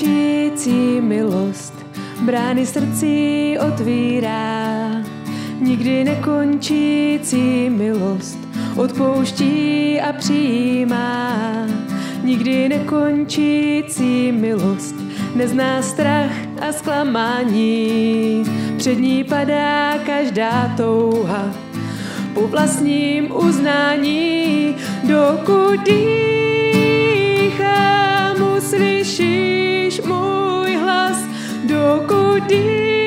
Nekončící milost brány srdcí otvírá. Nikdy nekončící milost odpouští a přijímá. Nikdy nekončící milost nezná strach a zklamání. Před ní padá každá touha po vlastním uznání, dokud dýchám, můj hlas, dokud dýchám,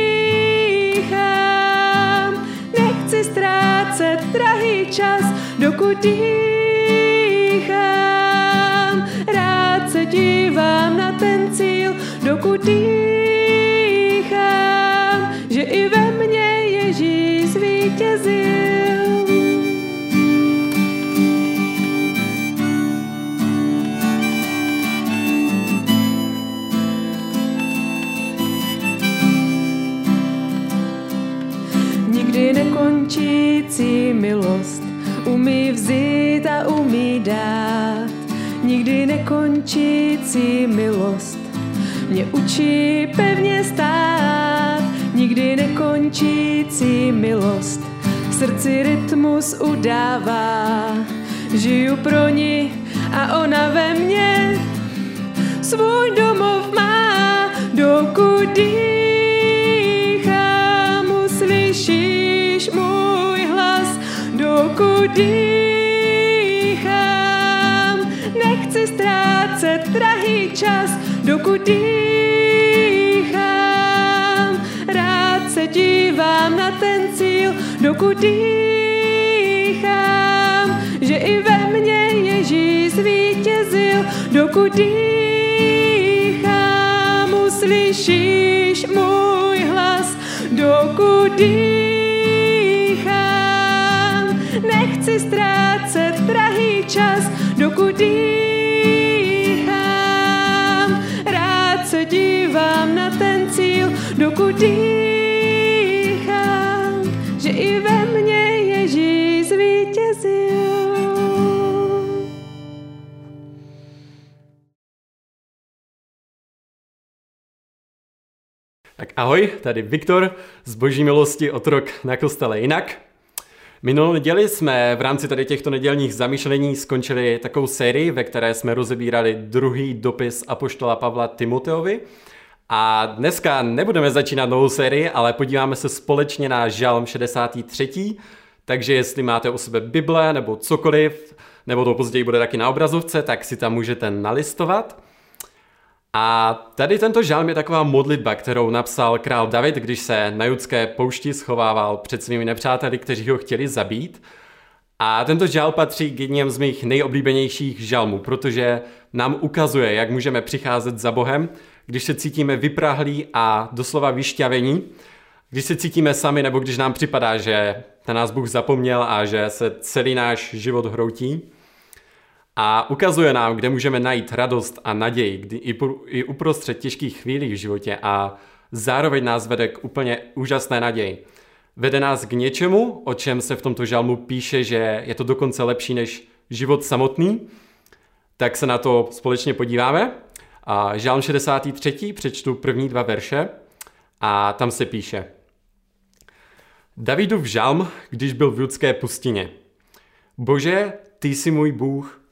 nechci ztrácet drahý čas, dokud dýchám, rád se dívám na ten cíl, dokud dýchám, milost umí vzít a umí dát. Nikdy nekončící milost mě učí pevně stát. Nikdy nekončící milost v srdci rytmus udává. Žiju pro ní a ona ve mně svůj domov má, dokud dýchám, uslyšíš můj dokud dýchám, nechci ztrácet drahý čas, dokud dýchám, rád se dívám na ten cíl, dokud dýchám, že i ve mně Ježíš zvítězil, dokud dýchám, uslyšíš můj hlas, dokud dýchám, nechci ztrácet drahý čas, dokud dýchám, rád se dívám na ten cíl, dokud dýchám, že i ve mně Ježíš zvítězil. Tak ahoj, tady Viktor z Boží milosti otrok na kostele jinak. Minulou neděli jsme v rámci tady těchto nedělních zamýšlení skončili takovou sérii, ve které jsme rozebírali druhý dopis Apoštola Pavla Timoteovi. A dneska nebudeme začínat novou sérii, ale podíváme se společně na Žalm 63. Takže jestli máte u sebe Bible nebo cokoliv, nebo to později bude taky na obrazovce, tak si tam můžete nalistovat. A tady tento žálm je taková modlitba, kterou napsal král David, když se na judské poušti schovával před svými nepřáteli, kteří ho chtěli zabít. A tento žál patří k jedním z mých nejoblíbenějších žalmů, protože nám ukazuje, jak můžeme přicházet za Bohem, když se cítíme vyprahlí a doslova vyšťavení, když se cítíme sami nebo když nám připadá, že na nás Bůh zapomněl a že se celý náš život hroutí. A ukazuje nám, kde můžeme najít radost a naději kdy i, i uprostřed těžkých chvílí v životě a zároveň nás vede k úplně úžasné naději. Vede nás k něčemu, o čem se v tomto žalmu píše, že je to dokonce lepší než život samotný. Tak se na to společně podíváme. A žalm 63. přečtu první dva verše a tam se píše. Davidův žalm, když byl v judské pustině. Bože, ty jsi můj Bůh,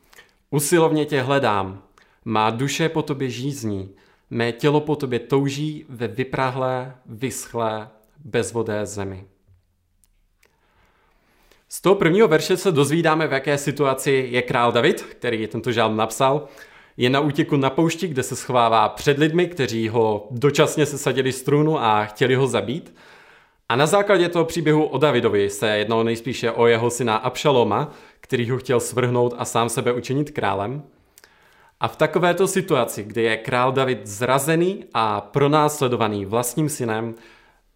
Usilovně tě hledám, má duše po tobě žízní, mé tělo po tobě touží ve vyprahlé, vyschlé, bezvodé zemi. Z toho prvního verše se dozvídáme, v jaké situaci je král David, který tento žálm napsal. Je na útěku na poušti, kde se schovává před lidmi, kteří ho dočasně sesadili z trůnu a chtěli ho zabít. A na základě toho příběhu o Davidovi se jednalo nejspíše o jeho syna Abšaloma, který ho chtěl svrhnout a sám sebe učinit králem. A v takovéto situaci, kdy je král David zrazený a pronásledovaný vlastním synem,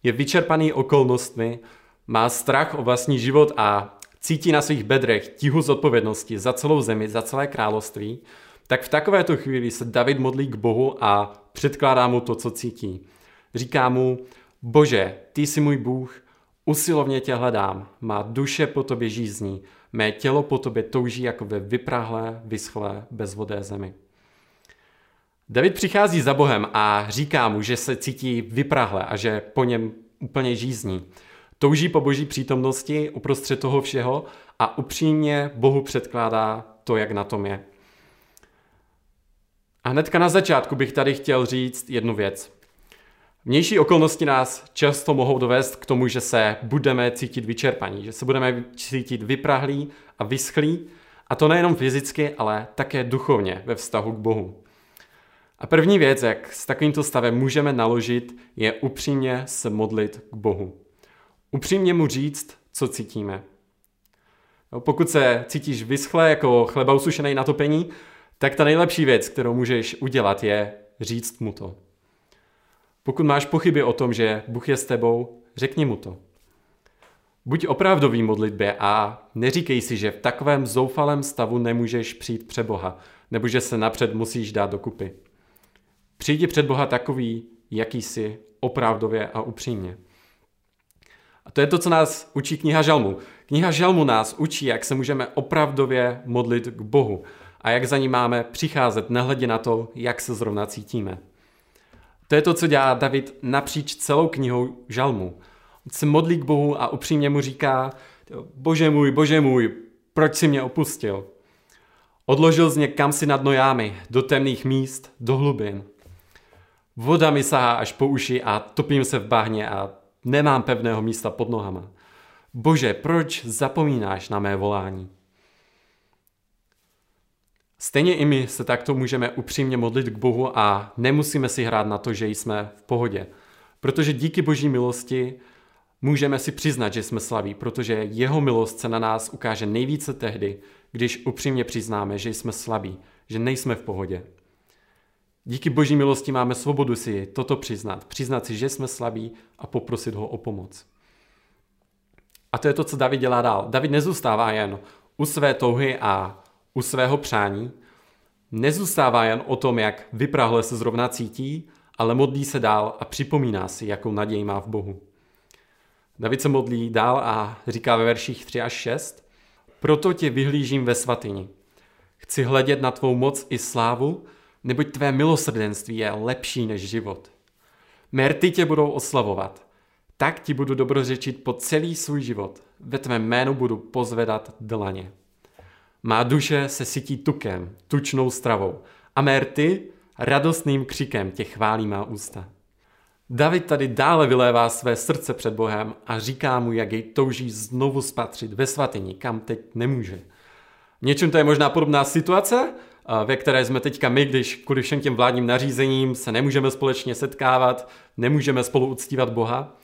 je vyčerpaný okolnostmi, má strach o vlastní život a cítí na svých bedrech tihu zodpovědnosti za celou zemi, za celé království, tak v takovéto chvíli se David modlí k Bohu a předkládá mu to, co cítí. Říká mu, Bože, ty jsi můj Bůh, usilovně tě hledám, má duše po tobě žízní, mé tělo po tobě touží jako ve vyprahlé, vyschlé, bezvodé zemi. David přichází za Bohem a říká mu, že se cítí vyprahle a že po něm úplně žízní. Touží po boží přítomnosti uprostřed toho všeho a upřímně Bohu předkládá to, jak na tom je. A hnedka na začátku bych tady chtěl říct jednu věc. Vnější okolnosti nás často mohou dovést k tomu, že se budeme cítit vyčerpaní, že se budeme cítit vyprahlí a vyschlí, a to nejenom fyzicky, ale také duchovně ve vztahu k Bohu. A první věc, jak s takovýmto stavem můžeme naložit, je upřímně se modlit k Bohu. Upřímně mu říct, co cítíme. Pokud se cítíš vyschle jako chleba usušený na topení, tak ta nejlepší věc, kterou můžeš udělat, je říct mu to. Pokud máš pochyby o tom, že Bůh je s tebou, řekni mu to. Buď opravdový modlitbě a neříkej si, že v takovém zoufalém stavu nemůžeš přijít před Boha, nebo že se napřed musíš dát dokupy. Přijdi před Boha takový, jaký jsi, opravdově a upřímně. A to je to, co nás učí kniha Žalmu. Kniha Žalmu nás učí, jak se můžeme opravdově modlit k Bohu a jak za ní máme přicházet, nehledě na to, jak se zrovna cítíme. To je to, co dělá David napříč celou knihou Žalmu. On se modlí k Bohu a upřímně mu říká, bože můj, bože můj, proč si mě opustil? Odložil z ně kam si nad nojámi, do temných míst, do hlubin. Voda mi sahá až po uši a topím se v bahně a nemám pevného místa pod nohama. Bože, proč zapomínáš na mé volání? Stejně i my se takto můžeme upřímně modlit k Bohu a nemusíme si hrát na to, že jsme v pohodě. Protože díky Boží milosti můžeme si přiznat, že jsme slaví, protože jeho milost se na nás ukáže nejvíce tehdy, když upřímně přiznáme, že jsme slabí, že nejsme v pohodě. Díky boží milosti máme svobodu si toto přiznat. Přiznat si, že jsme slabí a poprosit ho o pomoc. A to je to, co David dělá dál. David nezůstává jen u své touhy a u svého přání, nezůstává jen o tom, jak vyprahle se zrovna cítí, ale modlí se dál a připomíná si, jakou naději má v Bohu. David se modlí dál a říká ve verších 3 až 6, proto tě vyhlížím ve svatyni. Chci hledět na tvou moc i slávu, neboť tvé milosrdenství je lepší než život. Merty tě budou oslavovat, tak ti budu dobrořečit po celý svůj život. Ve tvém jménu budu pozvedat dlaně. Má duše se sytí tukem, tučnou stravou a Merty radostným křikem tě chválí má ústa. David tady dále vylévá své srdce před Bohem a říká mu, jak jej touží znovu spatřit ve svatyni, kam teď nemůže. Něčím to je možná podobná situace, ve které jsme teďka my, když kvůli všem těm vládním nařízením se nemůžeme společně setkávat, nemůžeme spolu uctívat Boha.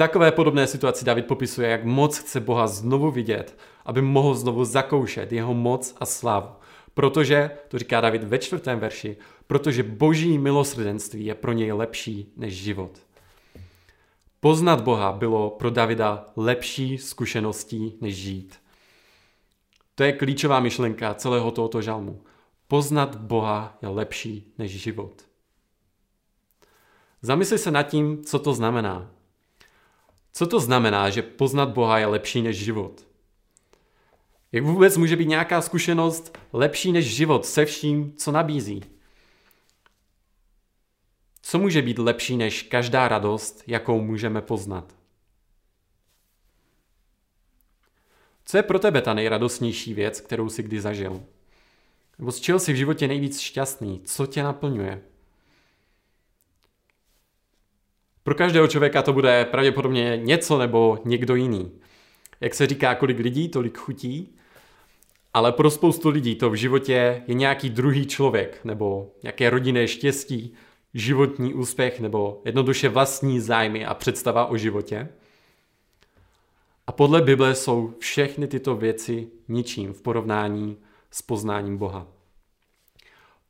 Takové podobné situaci David popisuje, jak moc chce Boha znovu vidět, aby mohl znovu zakoušet jeho moc a slávu. Protože, to říká David ve čtvrtém verši, protože boží milosrdenství je pro něj lepší než život. Poznat Boha bylo pro Davida lepší zkušeností než žít. To je klíčová myšlenka celého tohoto žalmu. Poznat Boha je lepší než život. Zamysli se nad tím, co to znamená. Co to znamená, že poznat Boha je lepší než život? Jak vůbec může být nějaká zkušenost lepší než život se vším, co nabízí? Co může být lepší než každá radost, jakou můžeme poznat? Co je pro tebe ta nejradostnější věc, kterou jsi kdy zažil? Nebo z čeho jsi v životě nejvíc šťastný? Co tě naplňuje? Pro každého člověka to bude pravděpodobně něco nebo někdo jiný. Jak se říká, kolik lidí, tolik chutí. Ale pro spoustu lidí to v životě je nějaký druhý člověk, nebo nějaké rodinné štěstí, životní úspěch, nebo jednoduše vlastní zájmy a představa o životě. A podle Bible jsou všechny tyto věci ničím v porovnání s poznáním Boha.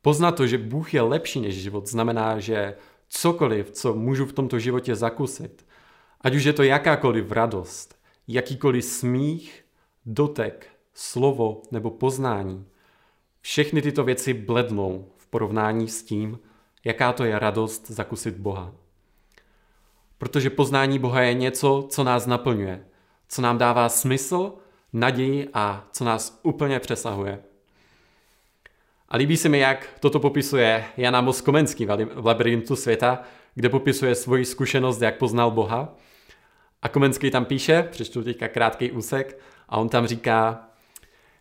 Poznat to, že Bůh je lepší než život, znamená, že cokoliv, co můžu v tomto životě zakusit, ať už je to jakákoliv radost, jakýkoliv smích, dotek, slovo nebo poznání, všechny tyto věci blednou v porovnání s tím, jaká to je radost zakusit Boha. Protože poznání Boha je něco, co nás naplňuje, co nám dává smysl, naději a co nás úplně přesahuje. A líbí se mi, jak toto popisuje Jana Moskomenský v Labyrintu světa, kde popisuje svoji zkušenost, jak poznal Boha. A Komenský tam píše, přečtu teďka krátký úsek, a on tam říká,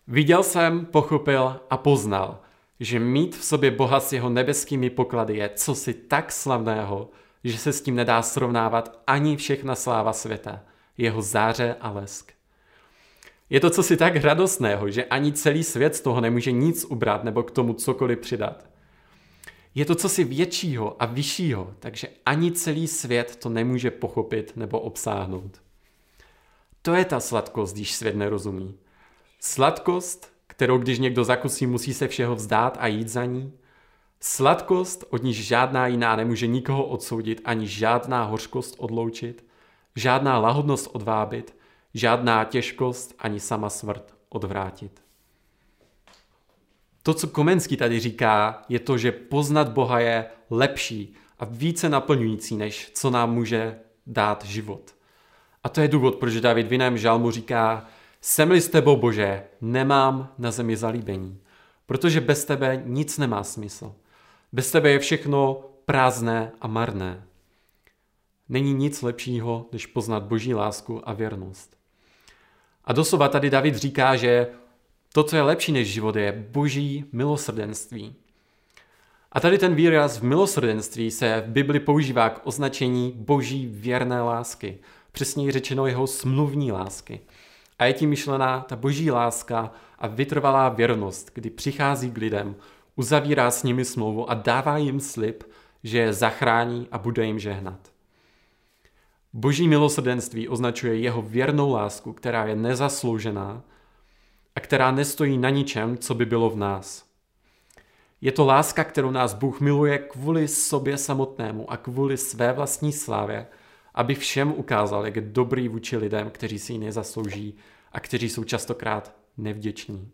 viděl jsem, pochopil a poznal, že mít v sobě Boha s jeho nebeskými poklady je cosi tak slavného, že se s tím nedá srovnávat ani všechna sláva světa, jeho záře a lesk. Je to cosi tak radostného, že ani celý svět z toho nemůže nic ubrat nebo k tomu cokoliv přidat. Je to cosi většího a vyššího, takže ani celý svět to nemůže pochopit nebo obsáhnout. To je ta sladkost, když svět nerozumí. Sladkost, kterou když někdo zakusí, musí se všeho vzdát a jít za ní. Sladkost, od níž žádná jiná nemůže nikoho odsoudit, ani žádná hořkost odloučit, žádná lahodnost odvábit, žádná těžkost, ani sama smrt odvrátit. To, co Komenský tady říká, je to, že poznat Boha je lepší a více naplňující, než co nám může dát život. A to je důvod, proč David v jiném žalmu říká, jsem-li s tebou, Bože, nemám na zemi zalíbení, protože bez tebe nic nemá smysl. Bez tebe je všechno prázdné a marné. Není nic lepšího, než poznat boží lásku a věrnost. A doslova tady David říká, že to, co je lepší než život, je boží milosrdenství. A tady ten výraz v milosrdenství se v Bibli používá k označení boží věrné lásky, přesněji řečeno jeho smluvní lásky. A je tím myšlená ta boží láska a vytrvalá věrnost, kdy přichází k lidem, uzavírá s nimi smlouvu a dává jim slib, že je zachrání a bude jim žehnat. Boží milosrdenství označuje jeho věrnou lásku, která je nezasloužená a která nestojí na ničem, co by bylo v nás. Je to láska, kterou nás Bůh miluje kvůli sobě samotnému a kvůli své vlastní slávě, aby všem ukázal, jak dobrý vůči lidem, kteří si ji nezaslouží a kteří jsou častokrát nevděční.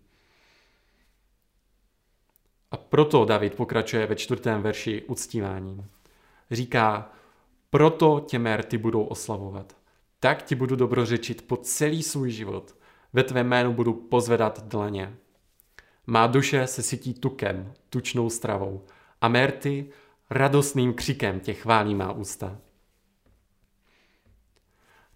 A proto David pokračuje ve čtvrtém verši uctíváním. Říká, proto tě merty budou oslavovat. Tak ti budu dobrořečit po celý svůj život. Ve tvé jménu budu pozvedat dlaně. Má duše se sytí tukem, tučnou stravou. A merty radostným křikem tě chválí má ústa.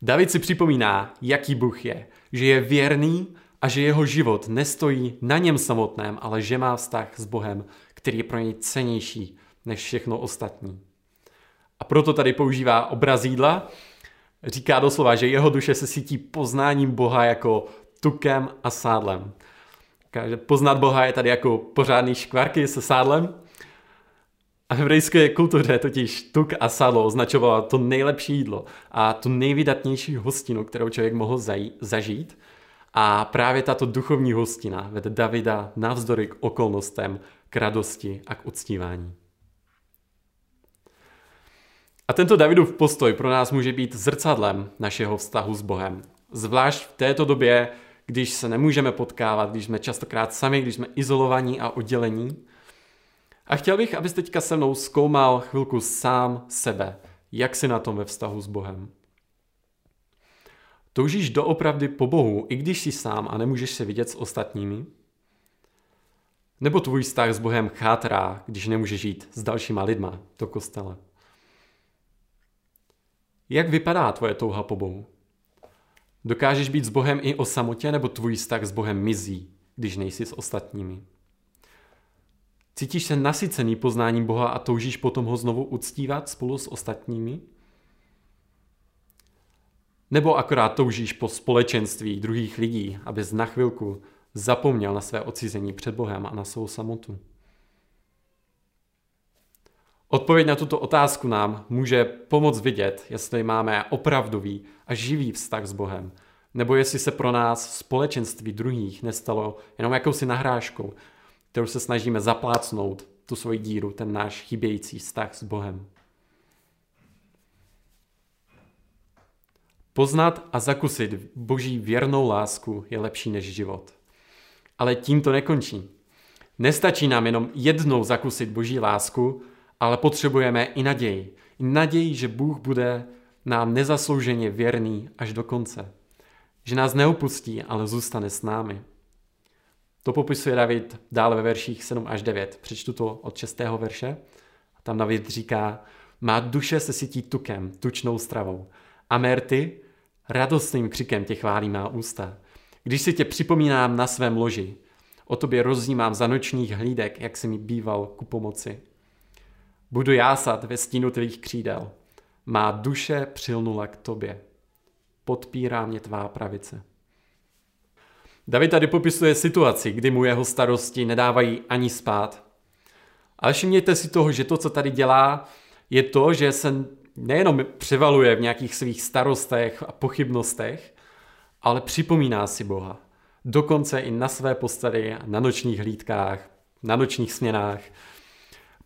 David si připomíná, jaký Bůh je, že je věrný a že jeho život nestojí na něm samotném, ale že má vztah s Bohem, který je pro něj cenější než všechno ostatní. A proto tady používá obraz jídla, říká doslova, že jeho duše se cítí poznáním Boha jako tukem a sádlem. Takže poznat Boha je tady jako pořádný škvarky se sádlem. A v hebrejské kultuře totiž tuk a sádlo označovalo to nejlepší jídlo a tu nejvydatnější hostinu, kterou člověk mohl zažít. A právě tato duchovní hostina vede Davida navzdory k okolnostem, k radosti a k uctívání. A tento Davidův postoj pro nás může být zrcadlem našeho vztahu s Bohem. Zvlášť v této době, když se nemůžeme potkávat, když jsme častokrát sami, když jsme izolovaní a oddělení. A chtěl bych, abys teďka se mnou zkoumal chvilku sám sebe, jak si na tom ve vztahu s Bohem. Toužíš doopravdy po Bohu, i když jsi sám a nemůžeš se vidět s ostatními? Nebo tvůj vztah s Bohem chátrá, když nemůžeš žít s dalšíma lidma do kostela? Jak vypadá tvoje touha po Bohu? Dokážeš být s Bohem i o samotě, nebo tvůj vztah s Bohem mizí, když nejsi s ostatními? Cítíš se nasycený poznáním Boha a toužíš potom ho znovu uctívat spolu s ostatními? Nebo akorát toužíš po společenství druhých lidí, abys na chvilku zapomněl na své odcizení před Bohem a na svou samotu? Odpověď na tuto otázku nám může pomoct vidět, jestli máme opravdový a živý vztah s Bohem, nebo jestli se pro nás společenství druhých nestalo jenom jakousi nahrážkou, kterou se snažíme zaplácnout tu svoji díru, ten náš chybějící vztah s Bohem. Poznat a zakusit boží věrnou lásku je lepší než život. Ale tím to nekončí. Nestačí nám jenom jednou zakusit boží lásku, ale potřebujeme i naději. I naději, že Bůh bude nám nezaslouženě věrný až do konce. Že nás neopustí, ale zůstane s námi. To popisuje David dále ve verších 7 až 9. Přečtu to od 6. verše. Tam David říká, má duše se sytí tukem, tučnou stravou. A merty, radostným křikem tě chválí má ústa. Když si tě připomínám na svém loži, o tobě rozjímám za nočních hlídek, jak si mi býval ku pomoci. Budu jásat ve stínu tvých křídel. Má duše přilnula k tobě. Podpírá mě tvá pravice. David tady popisuje situaci, kdy mu jeho starosti nedávají ani spát. Ale všimněte si toho, že to, co tady dělá, je to, že se nejenom převaluje v nějakých svých starostech a pochybnostech, ale připomíná si Boha. Dokonce i na své postady, na nočních hlídkách, na nočních směnách.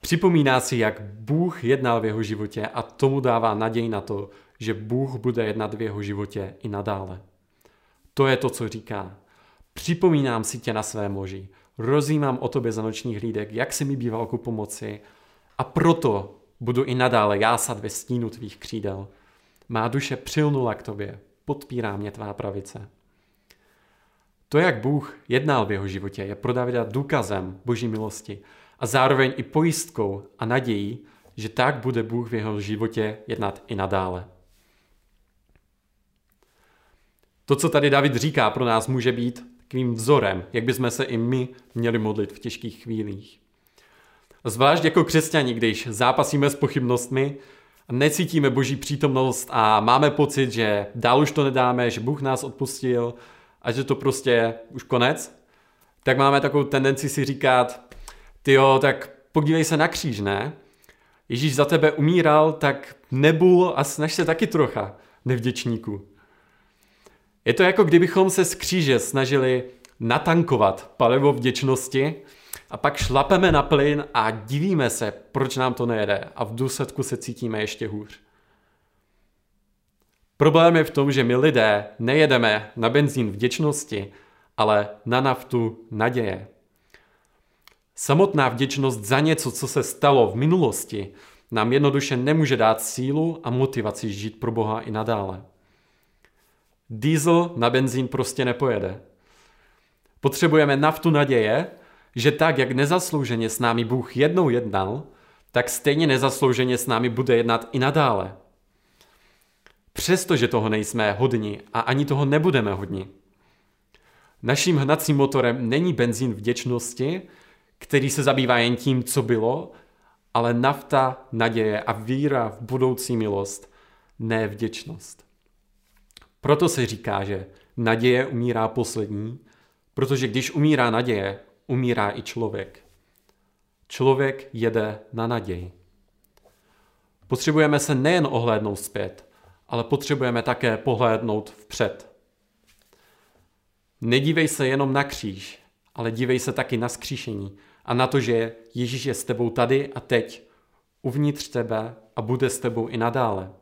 Připomíná si, jak Bůh jednal v jeho životě a tomu dává naději na to, že Bůh bude jednat v jeho životě i nadále. To je to, co říká. Připomínám si tě na své moži, rozjímám o tobě za nočních hlídek, jak si mi býval ku pomoci a proto budu i nadále jásat ve stínu tvých křídel. Má duše přilnula k tobě, podpírá mě tvá pravice. To, jak Bůh jednal v jeho životě, je pro Davida důkazem boží milosti a zároveň i pojistkou a nadějí, že tak bude Bůh v jeho životě jednat i nadále. To, co tady David říká, pro nás může být takovým vzorem, jak bychom se i my měli modlit v těžkých chvílích. Zvlášť jako křesťani, když zápasíme s pochybnostmi, necítíme boží přítomnost a máme pocit, že dál už to nedáme, že Bůh nás odpustil a že to prostě už konec, tak máme takovou tendenci si říkat, jo, tak podívej se na kříž, ne? Ježíš za tebe umíral, tak nebul a snaž se taky trocha, nevděčníku. Je to jako kdybychom se z kříže snažili natankovat palivo vděčnosti a pak šlapeme na plyn a divíme se, proč nám to nejede a v důsledku se cítíme ještě hůř. Problém je v tom, že my lidé nejedeme na benzín vděčnosti, ale na naftu naděje. Samotná vděčnost za něco, co se stalo v minulosti, nám jednoduše nemůže dát sílu a motivaci žít pro Boha i nadále. Diesel na benzín prostě nepojede. Potřebujeme naftu naděje, že tak, jak nezaslouženě s námi Bůh jednou jednal, tak stejně nezaslouženě s námi bude jednat i nadále. Přestože toho nejsme hodni a ani toho nebudeme hodni. Naším hnacím motorem není benzín vděčnosti, který se zabývá jen tím, co bylo, ale nafta naděje a víra v budoucí milost, ne vděčnost. Proto se říká, že naděje umírá poslední, protože když umírá naděje, umírá i člověk. Člověk jede na naději. Potřebujeme se nejen ohlédnout zpět, ale potřebujeme také pohlédnout vpřed. Nedívej se jenom na kříž, ale dívej se taky na skříšení a na to, že Ježíš je s tebou tady a teď, uvnitř tebe a bude s tebou i nadále.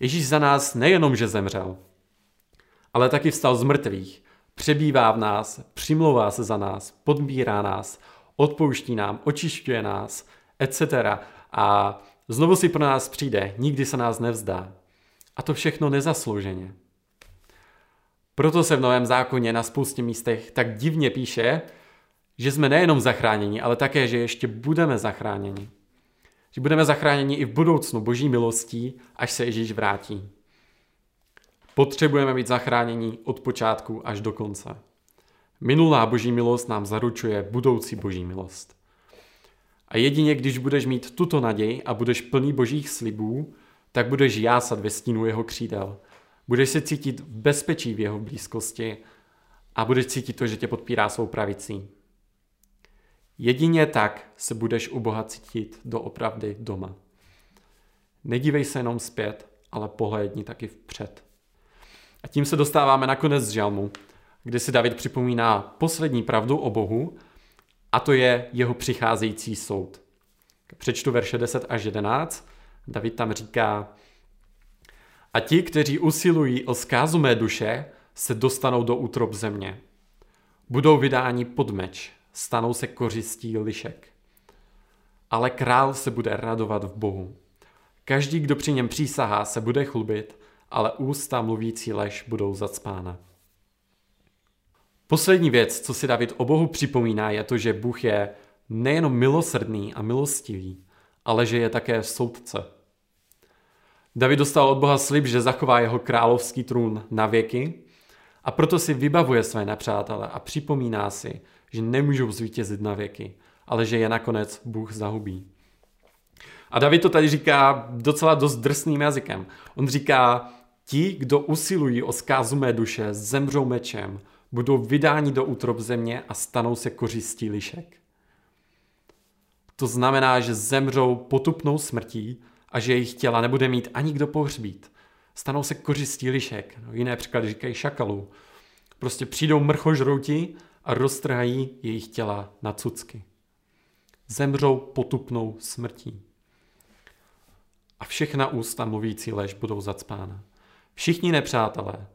Ježíš za nás nejenom, že zemřel, ale taky vstal z mrtvých, přebývá v nás, přimlouvá se za nás, podbírá nás, odpouští nám, očišťuje nás, etc. A znovu si pro nás přijde, nikdy se nás nevzdá. A to všechno nezaslouženě. Proto se v Novém zákoně na spoustě místech tak divně píše, že jsme nejenom zachráněni, ale také, že ještě budeme zachráněni. Že budeme zachráněni i v budoucnu boží milostí, až se Ježíš vrátí. Potřebujeme být zachráněni od počátku až do konce. Minulá boží milost nám zaručuje budoucí boží milost. A jedině když budeš mít tuto naději a budeš plný božích slibů, tak budeš jásat ve stínu jeho křídel. Budeš se cítit v bezpečí v jeho blízkosti a budeš cítit to, že tě podpírá svou pravicí. Jedině tak se budeš u Boha cítit opravdy doma. Nedívej se jenom zpět, ale pohlédni taky vpřed. A tím se dostáváme na konec žalmu, kde si David připomíná poslední pravdu o Bohu, a to je jeho přicházející soud. Přečtu verše 10 až 11. David tam říká, a ti, kteří usilují o zkázu mé duše, se dostanou do útrob země. Budou vydáni pod meč, stanou se kořistí lišek. Ale král se bude radovat v Bohu. Každý, kdo při něm přísahá, se bude chlubit, ale ústa mluvící lež budou zacpána. Poslední věc, co si David o Bohu připomíná, je to, že Bůh je nejenom milosrdný a milostivý, ale že je také soudce. David dostal od Boha slib, že zachová jeho královský trůn na věky a proto si vybavuje své nepřátele a připomíná si, že nemůžou zvítězit na věky, ale že je nakonec Bůh zahubí. A David to tady říká docela dost drsným jazykem. On říká, ti, kdo usilují o zkázu mé duše, zemřou mečem, budou vydáni do útrob země a stanou se kořistí lišek. To znamená, že zemřou potupnou smrtí a že jejich těla nebude mít ani kdo pohřbít. Stanou se kořistí lišek, no, jiné příklady říkají šakalů. Prostě přijdou mrchožrouti a roztrhají jejich těla na cucky. Zemřou potupnou smrtí. A všechna ústa mluvící lež budou zacpána. Všichni nepřátelé,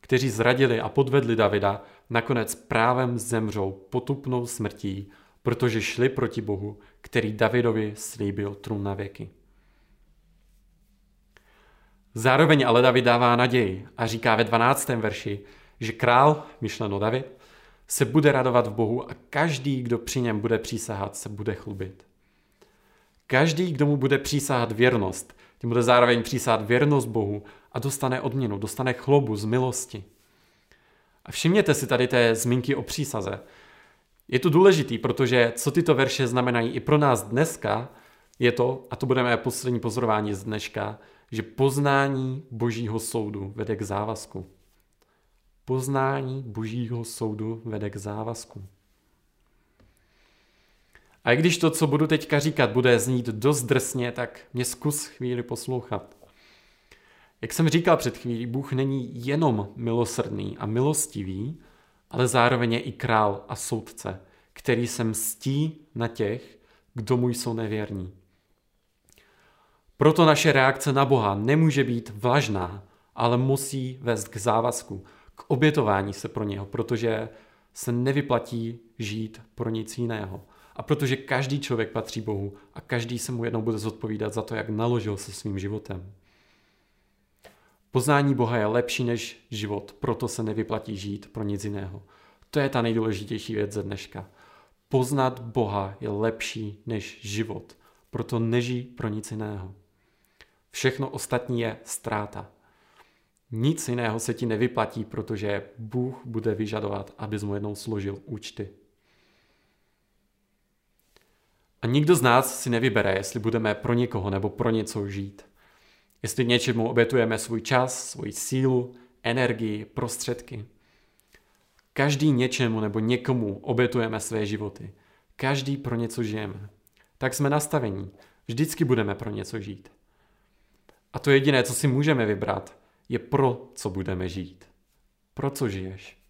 kteří zradili a podvedli Davida, nakonec právem zemřou potupnou smrtí, protože šli proti Bohu, který Davidovi slíbil trůn na věky. Zároveň ale David dává naději a říká ve 12. verši, že král, myšleno David, se bude radovat v Bohu a každý, kdo při něm bude přísahat, se bude chlubit. Každý, kdo mu bude přísahat věrnost, tím bude zároveň přísahat věrnost Bohu a dostane odměnu, dostane chlobu z milosti. A všimněte si tady té zmínky o přísaze. Je to důležitý, protože co tyto verše znamenají i pro nás dneska, je to, a to budeme poslední pozorování z dneška, že poznání božího soudu vede k závazku. Poznání božího soudu vede k závazku. A i když to, co budu teďka říkat, bude znít dost drsně, tak mě zkus chvíli poslouchat. Jak jsem říkal před chvílí, Bůh není jenom milosrdný a milostivý, ale zároveň je i král a soudce, který se mstí na těch, kdo mu jsou nevěrní. Proto naše reakce na Boha nemůže být vlažná, ale musí vést k závazku, k obětování se pro něho, protože se nevyplatí žít pro nic jiného. A protože každý člověk patří Bohu a každý se mu jednou bude zodpovídat za to, jak naložil se svým životem. Poznání Boha je lepší než život, proto se nevyplatí žít pro nic jiného. To je ta nejdůležitější věc ze dneška. Poznat Boha je lepší než život, proto nežij pro nic jiného. Všechno ostatní je ztráta. Nic jiného se ti nevyplatí, protože Bůh bude vyžadovat, abys mu jednou složil účty. A nikdo z nás si nevybere, jestli budeme pro někoho nebo pro něco žít. Jestli něčemu obětujeme svůj čas, svoji sílu, energii, prostředky. Každý něčemu nebo někomu obětujeme své životy. Každý pro něco žijeme. Tak jsme nastavení. Vždycky budeme pro něco žít. A to jediné, co si můžeme vybrat, je pro co budeme žít. Pro co žiješ?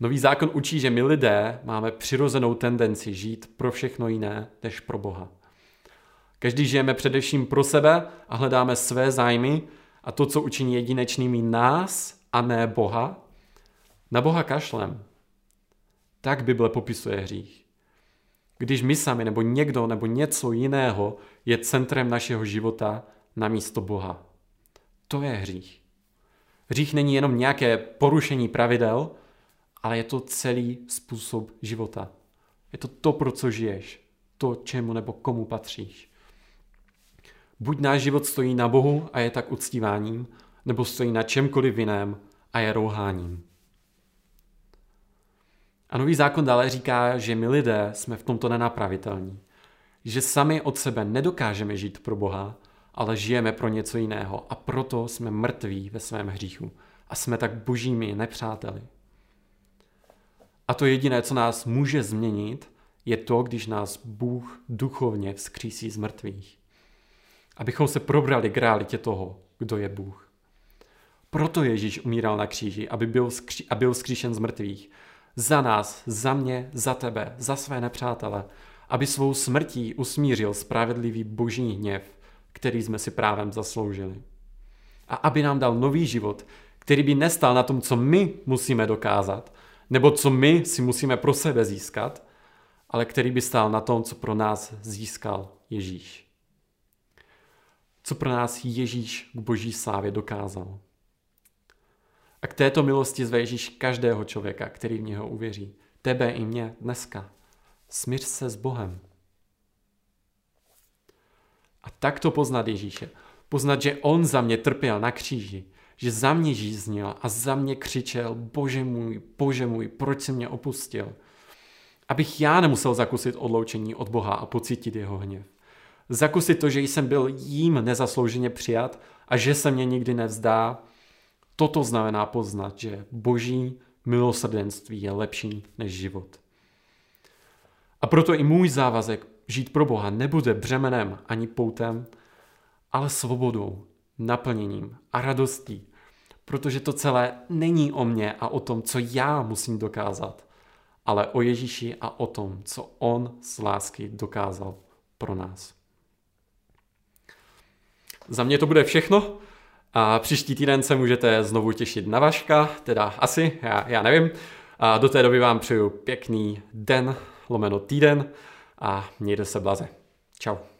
Nový zákon učí, že my lidé máme přirozenou tendenci žít pro všechno jiné než pro Boha. Každý žijeme především pro sebe a hledáme své zájmy a to, co učiní jedinečnými nás a ne Boha, na Boha kašlem. Tak Bible popisuje hřích. Když my sami nebo někdo nebo něco jiného je centrem našeho života na místo Boha. To je hřích. Hřích není jenom nějaké porušení pravidel, ale je to celý způsob života. Je to to, pro co žiješ, to, čemu nebo komu patříš. Buď náš život stojí na Bohu a je tak uctíváním, nebo stojí na čemkoliv jiném a je rouháním. A nový zákon dále říká, že my lidé jsme v tomto nenapravitelní. Že sami od sebe nedokážeme žít pro Boha, ale žijeme pro něco jiného a proto jsme mrtví ve svém hříchu a jsme tak božími nepřáteli. A to jediné, co nás může změnit, je to, když nás Bůh duchovně vzkřísí z mrtvých. Abychom se probrali k realitě toho, kdo je Bůh. Proto Ježíš umíral na kříži, aby byl, skří, byl z mrtvých. Za nás, za mě, za tebe, za své nepřátele. Aby svou smrtí usmířil spravedlivý boží hněv, který jsme si právem zasloužili. A aby nám dal nový život, který by nestal na tom, co my musíme dokázat, nebo co my si musíme pro sebe získat, ale který by stál na tom, co pro nás získal Ježíš. Co pro nás Ježíš k boží slávě dokázal. A k této milosti zve Ježíš každého člověka, který v něho uvěří. Tebe i mě dneska. Smíř se s Bohem. A tak to poznat Ježíše. Poznat, že on za mě trpěl na kříži, že za mě žíznil a za mě křičel, bože můj, bože můj, proč jsi mě opustil? Abych já nemusel zakusit odloučení od Boha a pocítit jeho hněv. Zakusit to, že jsem byl jím nezaslouženě přijat a že se mě nikdy nevzdá, toto znamená poznat, že boží milosrdenství je lepší než život. A proto i můj závazek žít pro Boha nebude břemenem ani poutem, ale svobodou, naplněním a radostí, protože to celé není o mně a o tom, co já musím dokázat, ale o Ježíši a o tom, co On z lásky dokázal pro nás. Za mě to bude všechno a příští týden se můžete znovu těšit na Vaška, teda asi, já, já nevím. A do té doby vám přeju pěkný den, lomeno týden a mějte se blaze. Ciao.